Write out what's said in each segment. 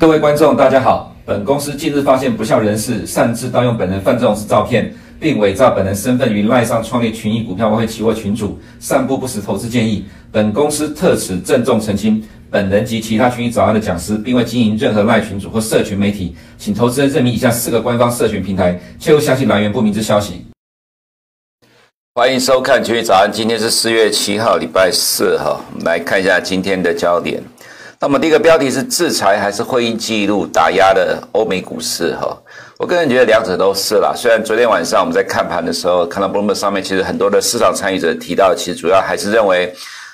各位观众，大家好。本公司近日发现不肖人士擅自盗用本人范仲式照片，并伪造本人身份于赖上创立群益股票外汇期货群组，散布不实投资建议。本公司特此郑重澄清，本人及其他群益早安的讲师，并未经营任何赖群组或社群媒体，请投资人认明以下四个官方社群平台，切勿相信来源不明之消息。欢迎收看群益早安，今天是四月七号，礼拜四哈，我们来看一下今天的焦点。那么第一个标题是制裁还是会议记录打压的欧美股市哈？我个人觉得两者都是啦。虽然昨天晚上我们在看盘的时候看到 Bloomberg 上面，其实很多的市场参与者提到，其实主要还是认为，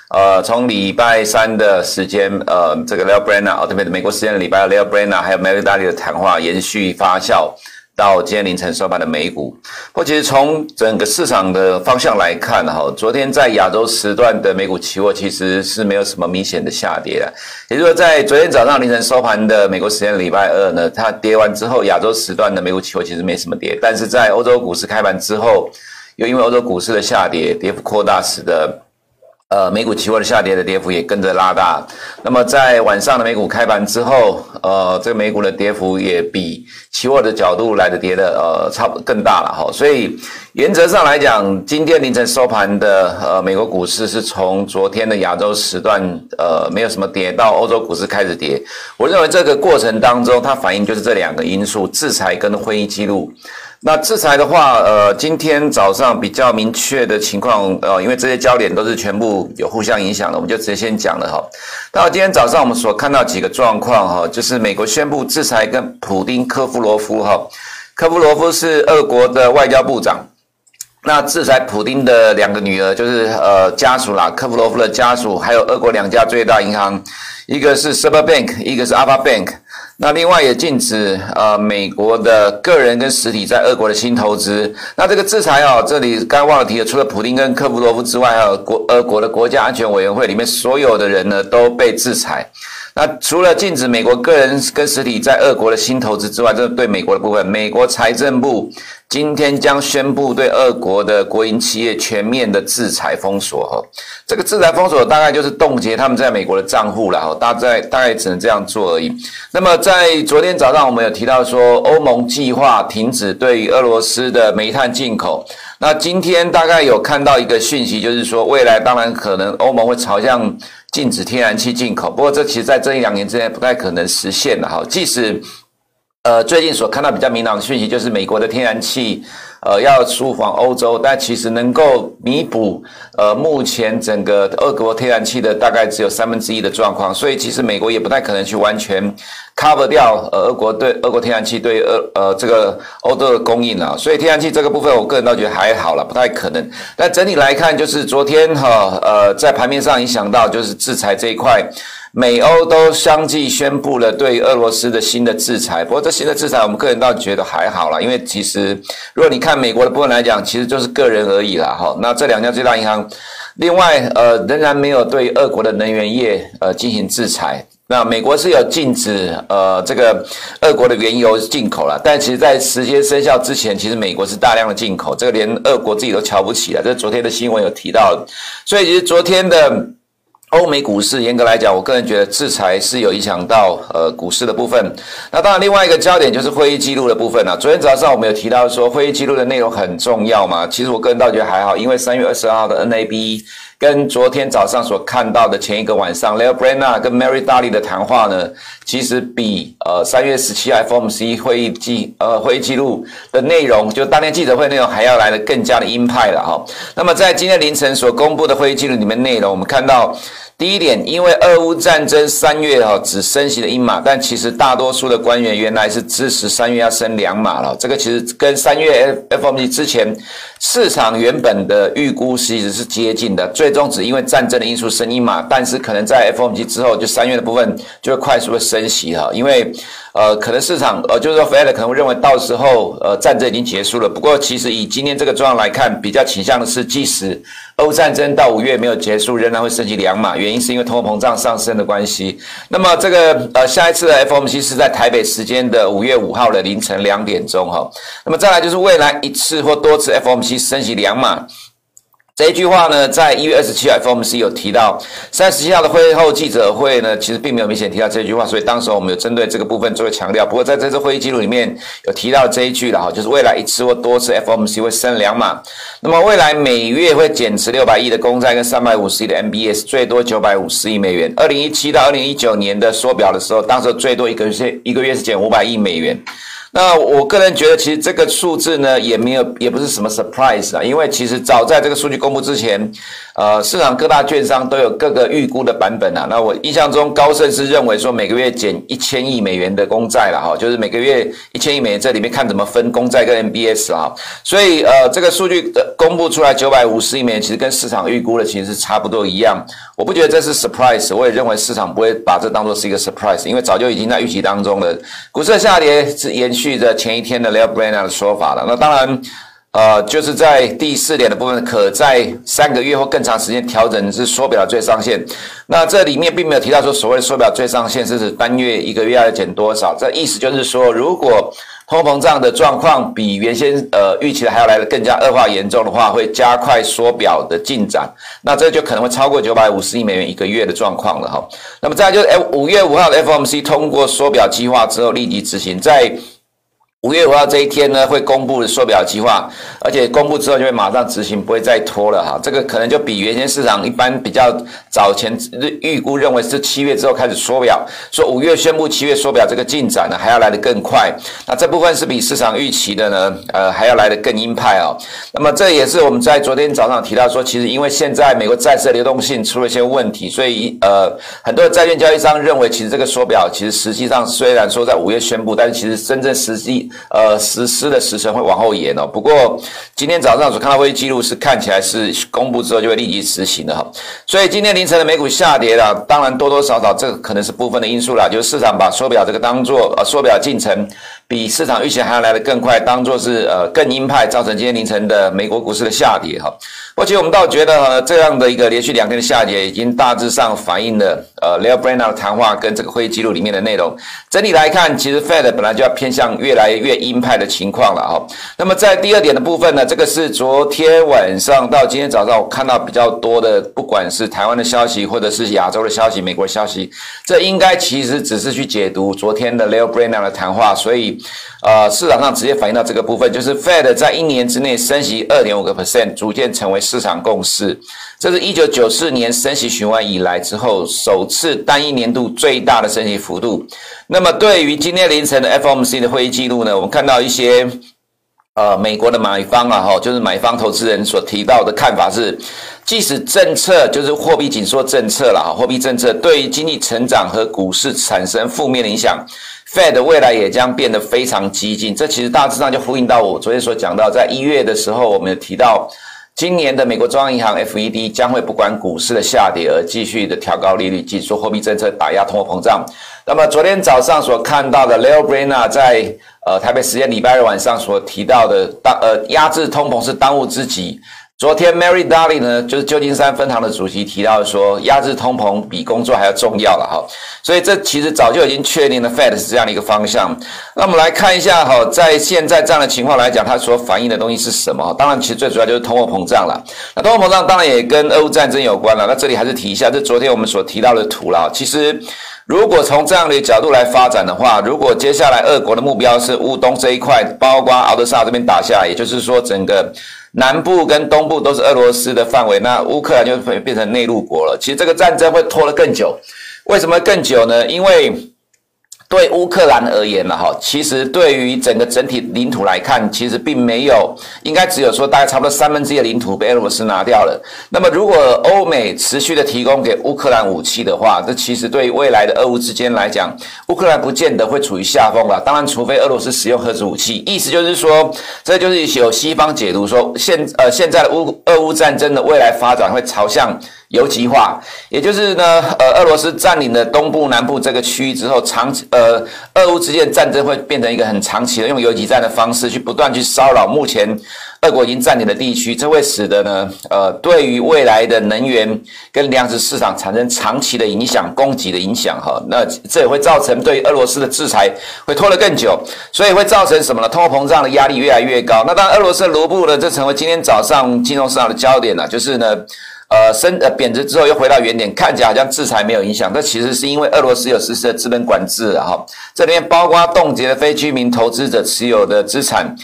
呃，从礼拜三的时间，呃，这个 Leo Brenner，哦，特别美国时间的礼拜二，Lael Brainard 还有 Mary Daly 的谈话延续发酵。到今天凌晨收盘的美股，不过其实从整个市场的方向来看，哈，昨天在亚洲时段的美股期货其实是没有什么明显的下跌的，也就是说，在昨天早上凌晨收盘的美国时间礼拜二呢，它跌完之后，亚洲时段的美股期货其实没什么跌，但是在欧洲股市开盘之后，又因为欧洲股市的下跌，跌幅扩大，使得。呃，美股期货的下跌的跌幅也跟着拉大。那么在晚上的美股开盘之后，呃，这个美股的跌幅也比期货的角度来的跌的呃差不更大了哈。所以原则上来讲，今天凌晨收盘的呃美国股市是从昨天的亚洲时段呃没有什么跌到欧洲股市开始跌。我认为这个过程当中，它反映就是这两个因素：制裁跟会议记录。那制裁的话，呃，今天早上比较明确的情况，呃，因为这些焦点都是全部有互相影响的，我们就直接先讲了哈。那今天早上我们所看到几个状况哈，就是美国宣布制裁跟普丁科夫罗夫哈，科夫罗夫是俄国的外交部长，那制裁普丁的两个女儿就是呃家属啦，科夫罗夫的家属，还有俄国两家最大银行，一个是 Sberbank，一个是 Alfa Bank。那另外也禁止呃美国的个人跟实体在俄国的新投资。那这个制裁哦，这里刚忘了提了，除了普丁跟科夫罗夫之外，还有国俄国的国家安全委员会里面所有的人呢都被制裁。那除了禁止美国个人跟实体在俄国的新投资之外，这对美国的部分，美国财政部。今天将宣布对俄国的国营企业全面的制裁封锁哈，这个制裁封锁大概就是冻结他们在美国的账户了哈，大概大概只能这样做而已。那么在昨天早上我们有提到说，欧盟计划停止对俄罗斯的煤炭进口。那今天大概有看到一个讯息，就是说未来当然可能欧盟会朝向禁止天然气进口，不过这其实在这一两年之内不太可能实现的哈，即使。呃，最近所看到比较明朗的讯息，就是美国的天然气，呃，要输往欧洲，但其实能够弥补，呃，目前整个俄国天然气的大概只有三分之一的状况，所以其实美国也不太可能去完全 cover 掉，呃，俄国对俄国天然气对俄呃这个欧洲的供应啊，所以天然气这个部分，我个人倒觉得还好了，不太可能。但整体来看，就是昨天哈，呃，在盘面上影响到就是制裁这一块。美欧都相继宣布了对俄罗斯的新的制裁，不过这新的制裁，我们个人倒觉得还好啦，因为其实如果你看美国的部分来讲，其实就是个人而已啦，哈。那这两家最大银行，另外呃仍然没有对俄国的能源业呃进行制裁。那美国是有禁止呃这个俄国的原油进口了，但其实在时间生效之前，其实美国是大量的进口，这个连俄国自己都瞧不起了。这昨天的新闻有提到，所以其实昨天的。欧美股市严格来讲，我个人觉得制裁是有影响到呃股市的部分。那当然，另外一个焦点就是会议记录的部分了。昨天早上我们有提到说，会议记录的内容很重要嘛？其实我个人倒觉得还好，因为三月二十二号的 NAB 跟昨天早上所看到的前一个晚上 Lael Brainard 跟 Mary Daly 的谈话呢，其实比呃三月十七 FOMC 会议记呃会议记录的内容，就当天记者会内容还要来的更加的鹰派了哈。那么在今天凌晨所公布的会议记录里面内容，我们看到。第一点，因为俄乌战争三月哈只升息了一码，但其实大多数的官员原来是支持三月要升两码了。这个其实跟三月 FOMC 之前市场原本的预估其实是接近的。最终只因为战争的因素升一码，但是可能在 FOMC 之后，就三月的部分就会快速的升息哈，因为。呃，可能市场呃，就是说，Fed 可能会认为到时候呃，战争已经结束了。不过，其实以今天这个状况来看，比较倾向的是，即使欧战争到五月没有结束，仍然会升级两码。原因是因为通货膨胀上升的关系。那么，这个呃，下一次的 FOMC 是在台北时间的五月五号的凌晨两点钟哈。那么再来就是未来一次或多次 FOMC 升级两码。这一句话呢，在一月二十七号 FOMC 有提到，三十七号的会后记者会呢，其实并没有明显提到这句话，所以当时我们有针对这个部分做个强调。不过在这次会议记录里面有提到这一句了哈，就是未来一次或多次 FOMC 会升两码，那么未来每月会减持六百亿的公债跟三百五十亿的 MBS，最多九百五十亿美元。二零一七到二零一九年的缩表的时候，当时最多一个月一个月是减五百亿美元。那我个人觉得，其实这个数字呢，也没有，也不是什么 surprise 啊，因为其实早在这个数据公布之前，呃，市场各大券商都有各个预估的版本啊。那我印象中，高盛是认为说每个月减一千亿美元的公债了哈，就是每个月一千亿美元，这里面看怎么分公债跟 MBS 啊。所以呃，这个数据的公布出来九百五十亿美元，其实跟市场预估的其实是差不多一样。我不觉得这是 surprise，我也认为市场不会把这当作是一个 surprise，因为早就已经在预期当中了。股市的下跌是延续着前一天的 Leo Brainer 的说法了。那当然，呃，就是在第四点的部分，可在三个月或更长时间调整是缩表的最上限。那这里面并没有提到说所谓的缩表最上限是指单月一个月要减多少，这意思就是说，如果通膨胀的状况比原先呃预期的还要来得更加恶化严重的话，会加快缩表的进展，那这就可能会超过九百五十亿美元一个月的状况了哈。那么再来就是，F 五月五号的 FOMC 通过缩表计划之后立即执行，在。五月五号这一天呢，会公布缩表计划，而且公布之后就会马上执行，不会再拖了哈。这个可能就比原先市场一般比较早前预估认为是七月之后开始缩表，说五月宣布七月缩表这个进展呢，还要来得更快。那这部分是比市场预期的呢，呃，还要来得更鹰派哦。那么这也是我们在昨天早上提到说，其实因为现在美国债市流动性出了一些问题，所以呃，很多的债券交易商认为，其实这个缩表其实实际上虽然说在五月宣布，但是其实真正实际呃，实施的时程会往后延哦。不过今天早上所看到会议记录是看起来是公布之后就会立即实行的哈。所以今天凌晨的美股下跌了，当然多多少少这个可能是部分的因素啦，就是市场把缩表这个当做呃缩表进程。比市场预期还要来得更快，当作是呃更鹰派，造成今天凌晨的美国股市的下跌哈。而且我们倒觉得哈，这样的一个连续两天的下跌，已经大致上反映了呃 Lael Brainard 的谈话跟这个会议记录里面的内容。整体来看，其实 Fed 本来就要偏向越来越鹰派的情况了哈。那么在第二点的部分呢，这个是昨天晚上到今天早上我看到比较多的，不管是台湾的消息或者是亚洲的消息、美国的消息，这应该其实只是去解读昨天的 Lael Brainard 的谈话，所以。呃，市场上直接反映到这个部分，就是 Fed 在一年之内升息二点五个 percent，逐渐成为市场共识。这是一九九四年升息循环以来之后首次单一年度最大的升息幅度。那么，对于今天凌晨的 FOMC 的会议记录呢，我们看到一些呃美国的买方啊，哈，就是买方投资人所提到的看法是，即使政策就是货币紧缩政策了，哈，货币政策对于经济成长和股市产生负面的影响。Fed 未来也将变得非常激进，这其实大致上就呼应到我昨天所讲到，在一月的时候，我们有提到，今年的美国中央银行 FED 将会不管股市的下跌而继续的调高利率，紧缩货币政策打压通货膨胀。那么昨天早上所看到的 Lael Brainard 在呃台北时间礼拜二晚上所提到的，当呃压制通膨是当务之急。昨天，Mary Daly 呢，就是旧金山分行的主席提到说，压制通膨比工作还要重要了哈。所以这其实早就已经确定了，Fed 是这样的一个方向。那我们来看一下哈，在现在这样的情况来讲，它所反映的东西是什么？当然，其实最主要就是通货膨胀了。那通货膨胀当然也跟俄乌战争有关了。那这里还是提一下，这昨天我们所提到的图了。其实，如果从这样的角度来发展的话，如果接下来俄国的目标是乌东这一块，包括敖德萨这边打下，也就是说整个。南部跟东部都是俄罗斯的范围，那乌克兰就会变成内陆国了。其实这个战争会拖得更久，为什么更久呢？因为对乌克兰而言呢，哈，其实对于整个整体领土来看，其实并没有，应该只有说大概差不多三分之一的领土被俄罗斯拿掉了。那么如果欧美持续的提供给乌克兰武器的话，这其实对于未来的俄乌之间来讲，乌克兰不见得会处于下风了。当然，除非俄罗斯使用核子武器，意思就是说，这就是有西方解读说，现呃现在的乌俄乌战争的未来发展会朝向。游击化，也就是呢，呃，俄罗斯占领了东部、南部这个区域之后，长呃，俄乌之间的战争会变成一个很长期的用游击战的方式去不断去骚扰目前俄国已经占领的地区，这会使得呢，呃，对于未来的能源跟粮食市场产生长期的影响、供给的影响哈。那这也会造成对俄罗斯的制裁会拖得更久，所以会造成什么呢？通货膨胀的压力越来越高。那当然，俄罗斯的卢布呢，这成为今天早上金融市场的焦点了，就是呢。呃，升呃贬值之后又回到原点，看起来好像制裁没有影响，这其实是因为俄罗斯有实施的资本管制啊，这里面包括冻结了非居民投资者持有的资产。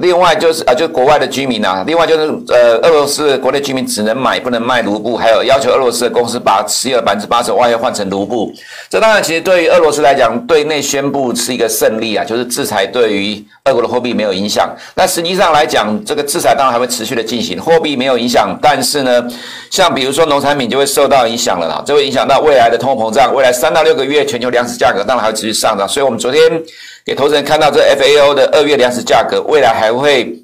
另外就是啊，就国外的居民啊，另外就是呃，俄罗斯国内居民只能买不能卖卢布，还有要求俄罗斯的公司把持有的百分之八十外汇换成卢布。这当然其实对于俄罗斯来讲，对内宣布是一个胜利啊，就是制裁对于俄国的货币没有影响。那实际上来讲，这个制裁当然还会持续的进行，货币没有影响，但是呢，像比如说农产品就会受到影响了啦，这会影响到未来的通货膨胀，未来三到六个月全球粮食价格当然还会持续上涨。所以我们昨天。给投资人看到这 FAO 的二月粮食价格，未来还会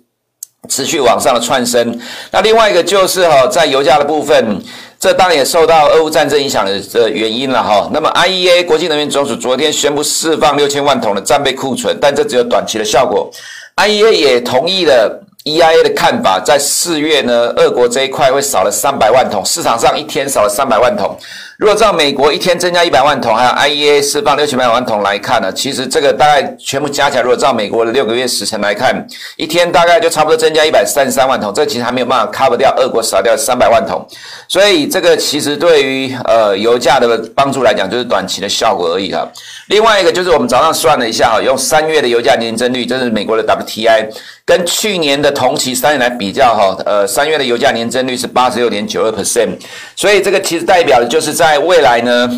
持续往上的窜升。那另外一个就是哈，在油价的部分，这当然也受到俄乌战争影响的这原因了哈。那么 IEA 国际能源总署昨天宣布释放六千万桶的战备库存，但这只有短期的效果。IEA 也同意了 EIA 的看法，在四月呢，俄国这一块会少了三百万桶，市场上一天少了三百万桶。如果照美国一天增加一百万桶，还有 IEA 释放六千八百万桶来看呢，其实这个大概全部加起来，如果照美国的六个月时程来看，一天大概就差不多增加一百三十三万桶，这其实还没有办法 cover 掉俄国少掉三百万桶，所以这个其实对于呃油价的帮助来讲，就是短期的效果而已哈。另外一个就是我们早上算了一下哈，用三月的油价年增率，这是美国的 WTI，跟去年的同期三月来比较哈，呃三月的油价年增率是八十六点九二 percent，所以这个其实代表的就是在未来呢，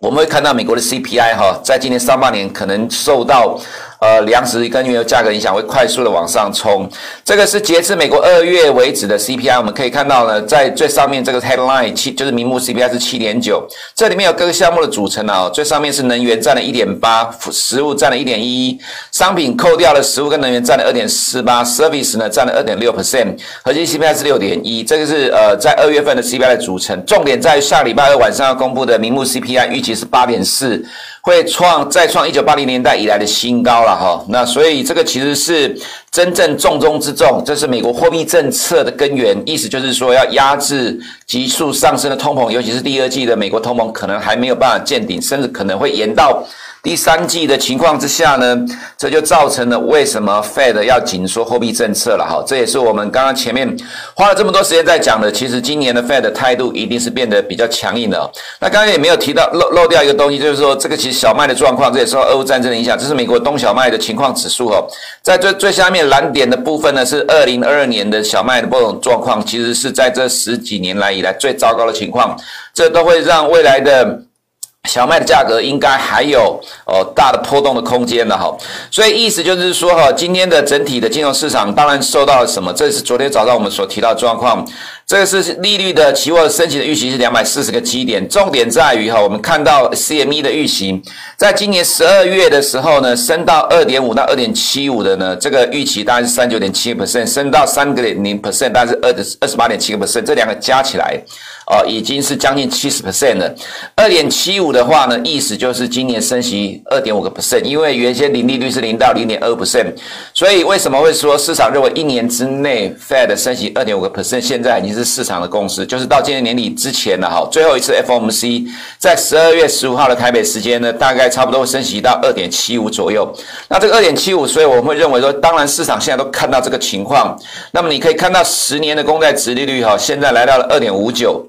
我们会看到美国的 CPI 哈，在今年上半年可能受到。呃，粮食跟原油价格影响会快速的往上冲，这个是截至美国二月为止的 CPI，我们可以看到呢，在最上面这个 headline 七就是名目 CPI 是七点九，这里面有各个项目的组成啊，最上面是能源占了一点八，食物占了一点一，商品扣掉了食物跟能源占了二点四八，service 呢占了二点六 percent，核心 CPI 是六点一，这个是呃在二月份的 CPI 的组成，重点在于下礼拜二晚上要公布的名目 CPI 预期是八点四。会创再创一九八零年代以来的新高了哈，那所以这个其实是真正重中之重，这是美国货币政策的根源，意思就是说要压制急速上升的通膨，尤其是第二季的美国通膨可能还没有办法见顶，甚至可能会延到。第三季的情况之下呢，这就造成了为什么 Fed 要紧缩货币政策了哈，这也是我们刚刚前面花了这么多时间在讲的。其实今年的 Fed 的态度一定是变得比较强硬的。那刚刚也没有提到漏漏掉一个东西，就是说这个其实小麦的状况，这也受到俄乌战争的影响。这是美国冬小麦的情况指数哦，在最最下面蓝点的部分呢，是二零二二年的小麦的这种状况，其实是在这十几年来以来最糟糕的情况。这都会让未来的。小麦的价格应该还有呃大的波动的空间的哈，所以意思就是说哈，今天的整体的金融市场当然受到了什么？这是昨天早上我们所提到的状况。这个是利率的期货升息的预期是两百四十个基点，重点在于哈，我们看到 CME 的预期，在今年十二月的时候呢，升到二点五到二点七五的呢，这个预期大概是三九点七个 percent，升到三个点零 percent，大概是二二十八点七个 percent，这两个加起来。哦，已经是将近七十 percent 了。二点七五的话呢，意思就是今年升息二点五个 percent，因为原先零利率是零到零点二 percent，所以为什么会说市场认为一年之内 Fed 升息二点五个 percent，现在已经是市场的共识，就是到今年年底之前了哈。最后一次 FOMC 在十二月十五号的台北时间呢，大概差不多会升息到二点七五左右。那这个二点七五，所以我们会认为说，当然市场现在都看到这个情况。那么你可以看到十年的公债殖利率哈，现在来到了二点五九。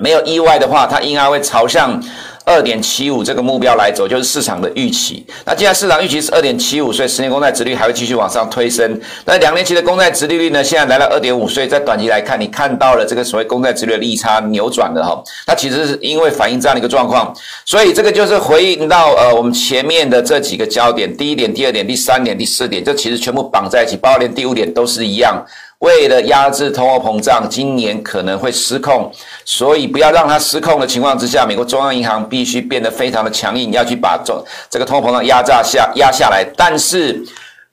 没有意外的话，它应该会朝向二点七五这个目标来走，就是市场的预期。那既然市场预期是二点七五，所以十年公债殖率还会继续往上推升。那两年期的公债殖利率呢，现在来到二点五，所以在短期来看，你看到了这个所谓公债殖率的利差扭转的哈。它其实是因为反映这样的一个状况，所以这个就是回应到呃我们前面的这几个焦点，第一点、第二点、第三点、第四点，这其实全部绑在一起，包括连第五点都是一样。为了压制通货膨胀，今年可能会失控，所以不要让它失控的情况之下，美国中央银行必须变得非常的强硬，要去把中这个通货膨胀压榨下压下来。但是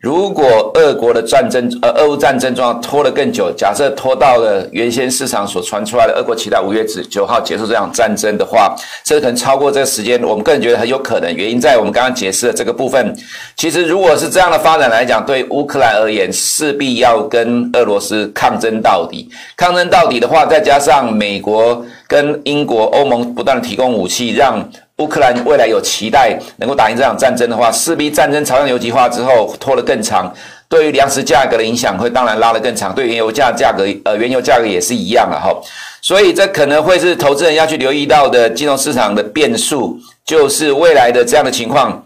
如果俄国的战争，呃，俄乌战争状况拖得更久，假设拖到了原先市场所传出来的俄国期待五月九号结束这场战争的话，甚至可能超过这个时间，我们个人觉得很有可能。原因在我们刚刚解释的这个部分。其实，如果是这样的发展来讲，对乌克兰而言，势必要跟俄罗斯抗争到底。抗争到底的话，再加上美国跟英国、欧盟不断提供武器，让乌克兰未来有期待能够打赢这场战争的话，势必战争朝向游击化之后拖得更长，对于粮食价格的影响会当然拉得更长，对原油价价格呃原油价格也是一样了哈，所以这可能会是投资人要去留意到的金融市场的变数，就是未来的这样的情况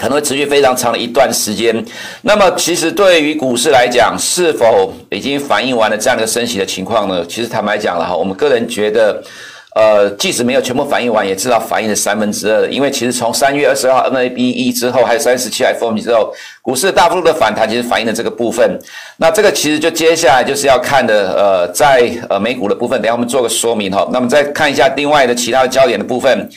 可能会持续非常长的一段时间。那么其实对于股市来讲，是否已经反映完了这样的升息的情况呢？其实坦白讲了哈，我们个人觉得。呃，即使没有全部反映完，也至少反映了三分之二。因为其实从三月二十号 NABE 之后，还有三十七号 F O M 之后，股市大幅度的反弹，其实反映了这个部分。那这个其实就接下来就是要看的，呃，在呃美股的部分，等下我们做个说明哈。那么再看一下另外的其他的焦点的部分。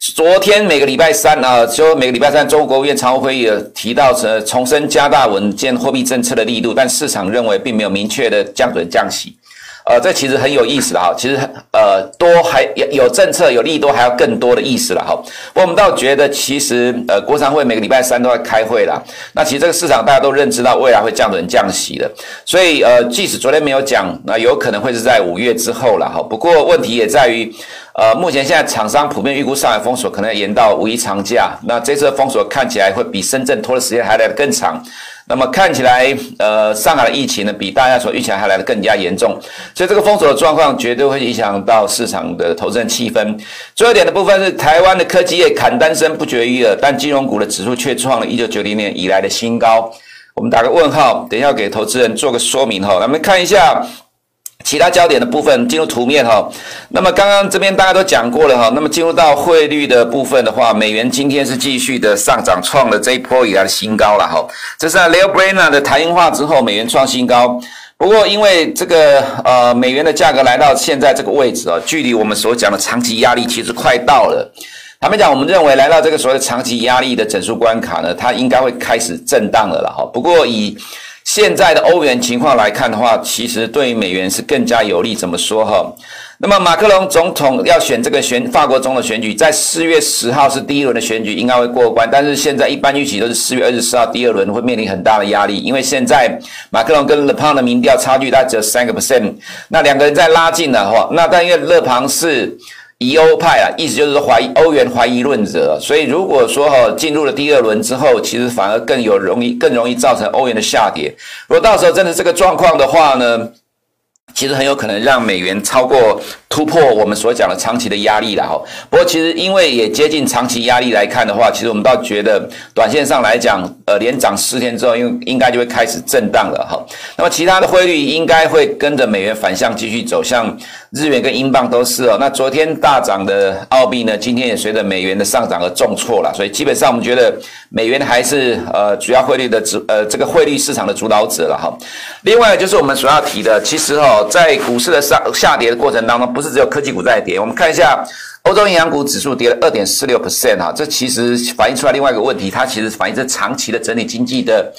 昨天每个礼拜三啊，就每个礼拜三，中国国务院常务会议提到，呃，重申加大稳健货币政策的力度，但市场认为并没有明确的降准降息。呃，这其实很有意思的哈，其实呃多还有有政策有利多，还要更多的意思了哈。我们倒觉得其实呃国常会每个礼拜三都在开会啦，那其实这个市场大家都认知到未来会降准降息的，所以呃即使昨天没有讲，那有可能会是在五月之后了哈。不过问题也在于，呃目前现在厂商普遍预估上海封锁可能要延到五一长假，那这次封锁看起来会比深圳拖的时间还来得更长。那么看起来，呃，上海的疫情呢，比大家所预期还来得更加严重，所以这个封锁的状况绝对会影响到市场的投资人气氛。最后一点的部分是，台湾的科技业砍单声不绝于耳，但金融股的指数却创了一九九零年以来的新高。我们打个问号，等一下给投资人做个说明哈。咱们看一下。其他焦点的部分进入图面哈，那么刚刚这边大家都讲过了哈，那么进入到汇率的部分的话，美元今天是继续的上涨，创了这一波以来的新高了哈。这是在 Lael Brainerd 的台银化之后，美元创新高。不过因为这个呃美元的价格来到现在这个位置啊，距离我们所讲的长期压力其实快到了。他们讲，我们认为来到这个所谓的长期压力的整数关卡呢，它应该会开始震荡了了哈。不过以现在的欧元情况来看的话，其实对于美元是更加有利。怎么说哈？那么马克龙总统要选这个选法国总统选举，在四月十号是第一轮的选举，应该会过关。但是现在一般预期都是四月二十四号第二轮会面临很大的压力，因为现在马克龙跟勒庞的民调差距大概只有三个 percent，那两个人在拉近了哈。那但因为勒庞是。疑欧派啊，意思就是怀疑欧元怀疑论者，所以如果说哈进入了第二轮之后，其实反而更有容易更容易造成欧元的下跌。如果到时候真的这个状况的话呢，其实很有可能让美元超过突破我们所讲的长期的压力了哈。不过其实因为也接近长期压力来看的话，其实我们倒觉得短线上来讲，呃，连涨四天之后，应应该就会开始震荡了哈。那么其他的汇率应该会跟着美元反向继续走向。日元跟英镑都是哦，那昨天大涨的澳币呢，今天也随着美元的上涨而重挫了，所以基本上我们觉得美元还是呃主要汇率的主呃这个汇率市场的主导者了哈。另外就是我们所要提的，其实哈在股市的上下跌的过程当中，不是只有科技股在跌，我们看一下欧洲银行股指数跌了二点四六 percent 哈，这其实反映出来另外一个问题，它其实反映着长期的整体经济的。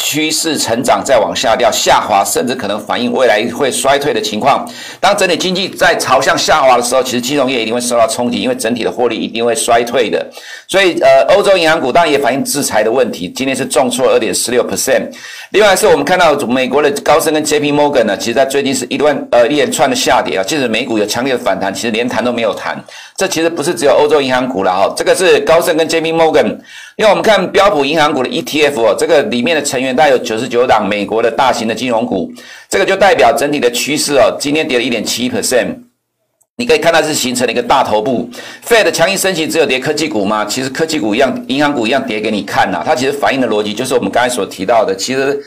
趋势成长再往下掉，下滑，甚至可能反映未来会衰退的情况。当整体经济在朝向下滑的时候，其实金融业一定会受到冲击，因为整体的获利一定会衰退的。所以，呃，欧洲银行股当然也反映制裁的问题，今天是重挫二点十六 percent。另外是我们看到美国的高盛跟 JP Morgan 呢，其实在最近是一段呃一连串的下跌啊，即使美股有强烈的反弹，其实连弹都没有弹。这其实不是只有欧洲银行股了哈，这个是高盛跟 JP Morgan。因为我们看标普银行股的 ETF 哦，这个里面的成员大概有九十九档美国的大型的金融股，这个就代表整体的趋势哦，今天跌了一点七 percent。你可以看到是形成了一个大头部，Fed 强硬升息只有跌科技股吗？其实科技股一样，银行股一样跌给你看呐、啊。它其实反映的逻辑就是我们刚才所提到的，其实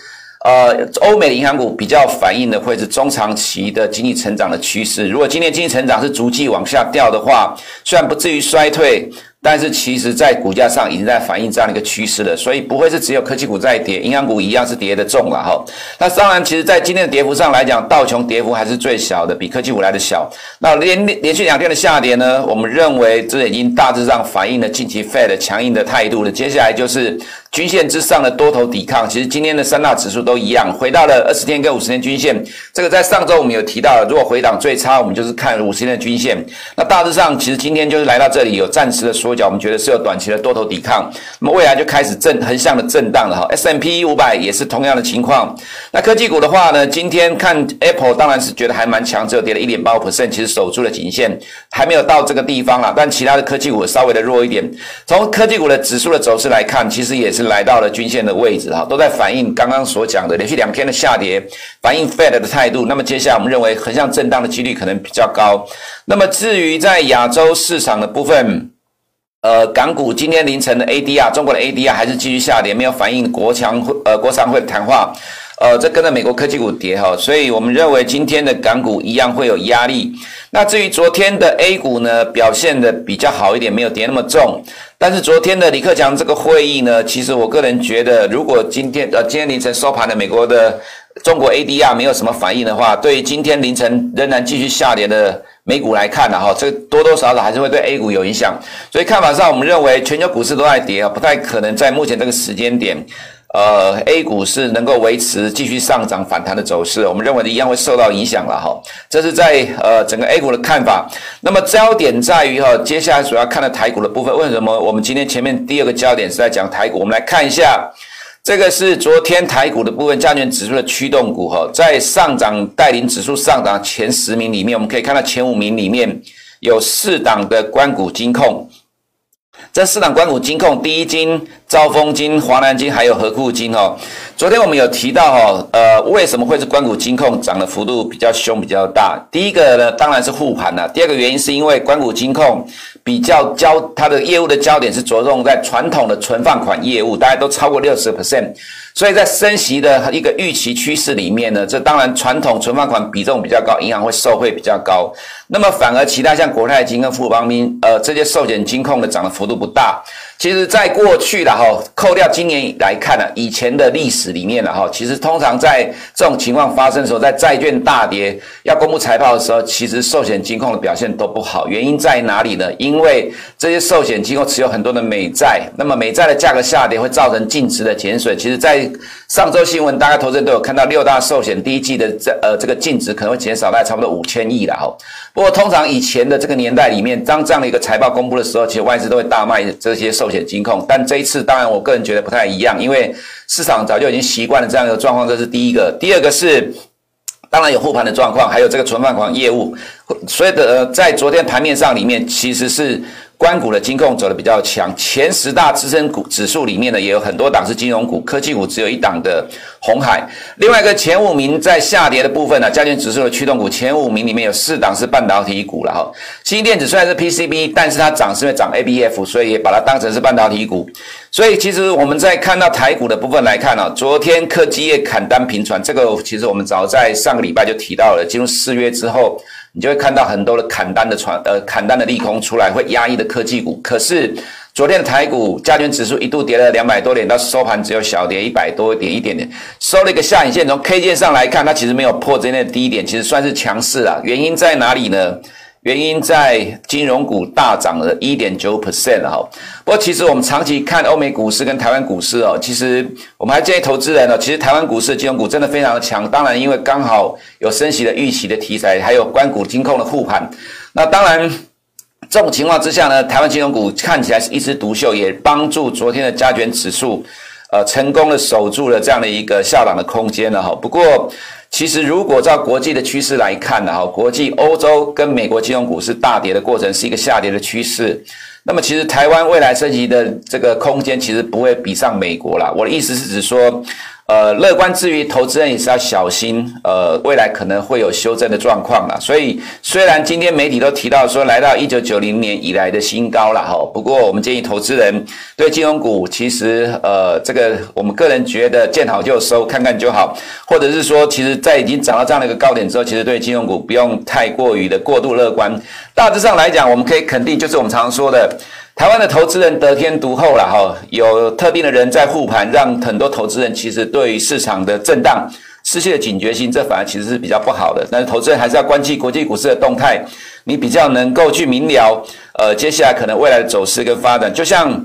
呃，欧美的银行股比较反映的会是中长期的经济成长的趋势。如果今年经济成长是逐季往下掉的话，虽然不至于衰退。但是其实，在股价上已经在反映这样的一个趋势了，所以不会是只有科技股在跌，银行股一样是跌的重了哈。那当然，其实，在今天的跌幅上来讲，道琼跌幅还是最小的，比科技股来的小。那连连续两天的下跌呢，我们认为这已经大致上反映了近期 Fed 强硬的态度了。接下来就是均线之上的多头抵抗，其实今天的三大指数都一样，回到了二十天跟五十天均线。这个在上周我们有提到了，如果回档最差，我们就是看五十天的均线。那大致上，其实今天就是来到这里有暂时的缩我们觉得是有短期的多头抵抗。那么未来就开始震横向的震荡了哈。S&P 五百也是同样的情况。那科技股的话呢，今天看 Apple 当然是觉得还蛮强，只有跌了一点八五 percent，其实守住了颈线，还没有到这个地方啦。但其他的科技股稍微的弱一点。从科技股的指数的走势来看，其实也是。来到了均线的位置哈，都在反映刚刚所讲的连续两天的下跌，反映 Fed 的态度。那么接下来我们认为横向震荡的几率可能比较高。那么至于在亚洲市场的部分，呃，港股今天凌晨的 ADR，中国的 ADR 还是继续下跌，没有反映国强会呃国常会的谈话。呃，这跟着美国科技股跌哈，所以我们认为今天的港股一样会有压力。那至于昨天的 A 股呢，表现的比较好一点，没有跌那么重。但是昨天的李克强这个会议呢，其实我个人觉得，如果今天呃今天凌晨收盘的美国的中国 ADR 没有什么反应的话，对于今天凌晨仍然继续下跌的美股来看呢，哈，这多多少少还是会对 A 股有影响。所以看法上，我们认为全球股市都在跌啊，不太可能在目前这个时间点。呃，A 股是能够维持继续上涨反弹的走势，我们认为一样会受到影响了哈。这是在呃整个 A 股的看法。那么焦点在于哈，接下来主要看的台股的部分。为什么我们今天前面第二个焦点是在讲台股？我们来看一下，这个是昨天台股的部分加权指数的驱动股哈，在上涨带领指数上涨前十名里面，我们可以看到前五名里面有四档的关股金控。这四档关股金控，第一金、兆丰金、华南金，还有和库金哦。昨天我们有提到哈，呃，为什么会是关股金控涨的幅度比较凶、比较大？第一个呢，当然是护盘了。第二个原因是因为关股金控比较焦，它的业务的焦点是着重在传统的存放款业务，大家都超过六十 percent。所以在升息的一个预期趋势里面呢，这当然传统存放款比重比较高，银行会受惠比较高。那么反而其他像国泰金跟富邦金，呃，这些寿险金控的涨的幅度不大。其实，在过去的哈，扣掉今年来看呢，以前的历史里面了哈，其实通常在这种情况发生的时候，在债券大跌要公布财报的时候，其实寿险金控的表现都不好。原因在哪里呢？因为这些寿险金控持有很多的美债，那么美债的价格下跌会造成净值的减损。其实，在上周新闻，大概投资人都有看到，六大寿险第一季的这呃这个净值可能会减少大概差不多五千亿了哈。不过，通常以前的这个年代里面，当这样的一个财报公布的时候，其实外资都会大卖这些寿险金控，但这一次当然我个人觉得不太一样，因为市场早就已经习惯了这样一个状况，这是第一个。第二个是，当然有护盘的状况，还有这个存放款业务，所以的在昨天盘面上里面其实是。关股的金控走的比较强，前十大支撑股指数里面呢，也有很多档是金融股，科技股只有一档的红海。另外一个前五名在下跌的部分呢，加权指数的驱动股前五名里面有四档是半导体股了哈。新电子虽然是 PCB，但是它涨是因为涨 ABF，所以也把它当成是半导体股。所以其实我们在看到台股的部分来看呢，昨天科技业砍单频传，这个其实我们早在上个礼拜就提到了，进入四月之后。你就会看到很多的砍单的传，呃，砍单的利空出来，会压抑的科技股。可是昨天的台股加权指数一度跌了两百多点，到收盘只有小跌一百多点一点点，收了一个下影线。从 K 线上来看，它其实没有破今天的低点，其实算是强势了。原因在哪里呢？原因在金融股大涨了一点九 percent 哈，不过其实我们长期看欧美股市跟台湾股市哦，其实我们还建议投资人呢，其实台湾股市金融股真的非常的强，当然因为刚好有升息的预期的题材，还有关股金控的护盘，那当然这种情况之下呢，台湾金融股看起来是一枝独秀，也帮助昨天的加权指数呃成功的守住了这样的一个下档的空间了哈，不过。其实，如果照国际的趋势来看呢，哈，国际欧洲跟美国金融股市大跌的过程是一个下跌的趋势。那么，其实台湾未来升级的这个空间其实不会比上美国啦。我的意思是指说。呃，乐观之余，投资人也是要小心。呃，未来可能会有修正的状况啦。所以，虽然今天媒体都提到说来到一九九零年以来的新高了哈，不过我们建议投资人对金融股其实呃，这个我们个人觉得见好就收，看看就好。或者是说，其实在已经涨到这样的一个高点之后，其实对金融股不用太过于的过度乐观。大致上来讲，我们可以肯定，就是我们常常说的。台湾的投资人得天独厚了哈，有特定的人在护盘，让很多投资人其实对于市场的震荡失去了警觉心，这反而其实是比较不好的。但是投资人还是要关注国际股市的动态，你比较能够去明了，呃，接下来可能未来的走势跟发展。就像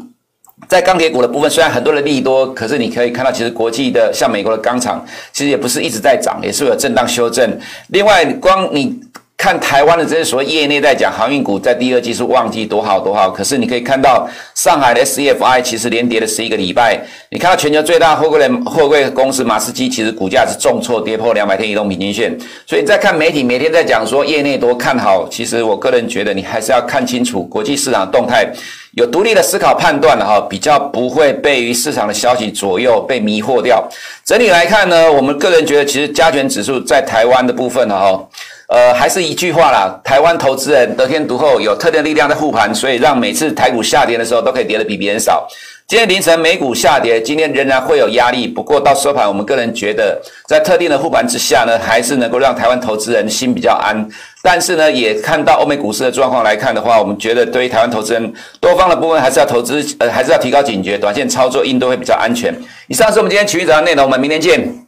在钢铁股的部分，虽然很多的利多，可是你可以看到，其实国际的像美国的钢厂，其实也不是一直在涨，也是有震荡修正。另外，光你。看台湾的这些所谓业内在讲航运股在第二季是旺季多好多好，可是你可以看到上海的 CFI 其实连跌了十一个礼拜。你看到全球最大货柜货柜公司马士基，其实股价是重挫跌破两百天移动平均线。所以你再看媒体每天在讲说业内多看好，其实我个人觉得你还是要看清楚国际市场动态，有独立的思考判断的哈，比较不会被于市场的消息左右被迷惑掉。整体来看呢，我们个人觉得其实加权指数在台湾的部分哈。呃，还是一句话啦，台湾投资人得天独厚，有特定力量在护盘，所以让每次台股下跌的时候都可以跌得比别人少。今天凌晨美股下跌，今天仍然会有压力，不过到收盘，我们个人觉得在特定的护盘之下呢，还是能够让台湾投资人心比较安。但是呢，也看到欧美股市的状况来看的话，我们觉得对于台湾投资人多方的部分还是要投资，呃，还是要提高警觉，短线操作应对会比较安全。以上是我们今天群益早上内容，我们明天见。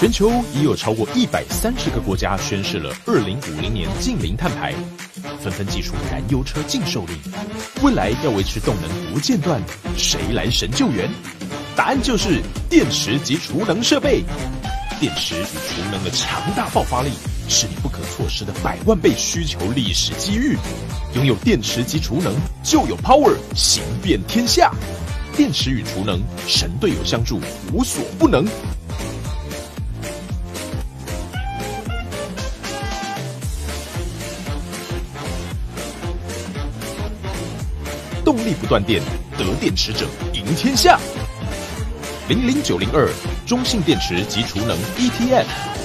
全球已有超过一百三十个国家宣示了二零五零年净零碳排，纷纷祭出燃油车禁售令。未来要维持动能不间断，谁来神救援？答案就是电池及储能设备。电池与储能的强大爆发力，是你不可错失的百万倍需求历史机遇。拥有电池及储能，就有 power 行遍天下。电池与储能，神队友相助，无所不能。不断电，得电池者赢天下。零零九零二，中信电池及储能 ETF。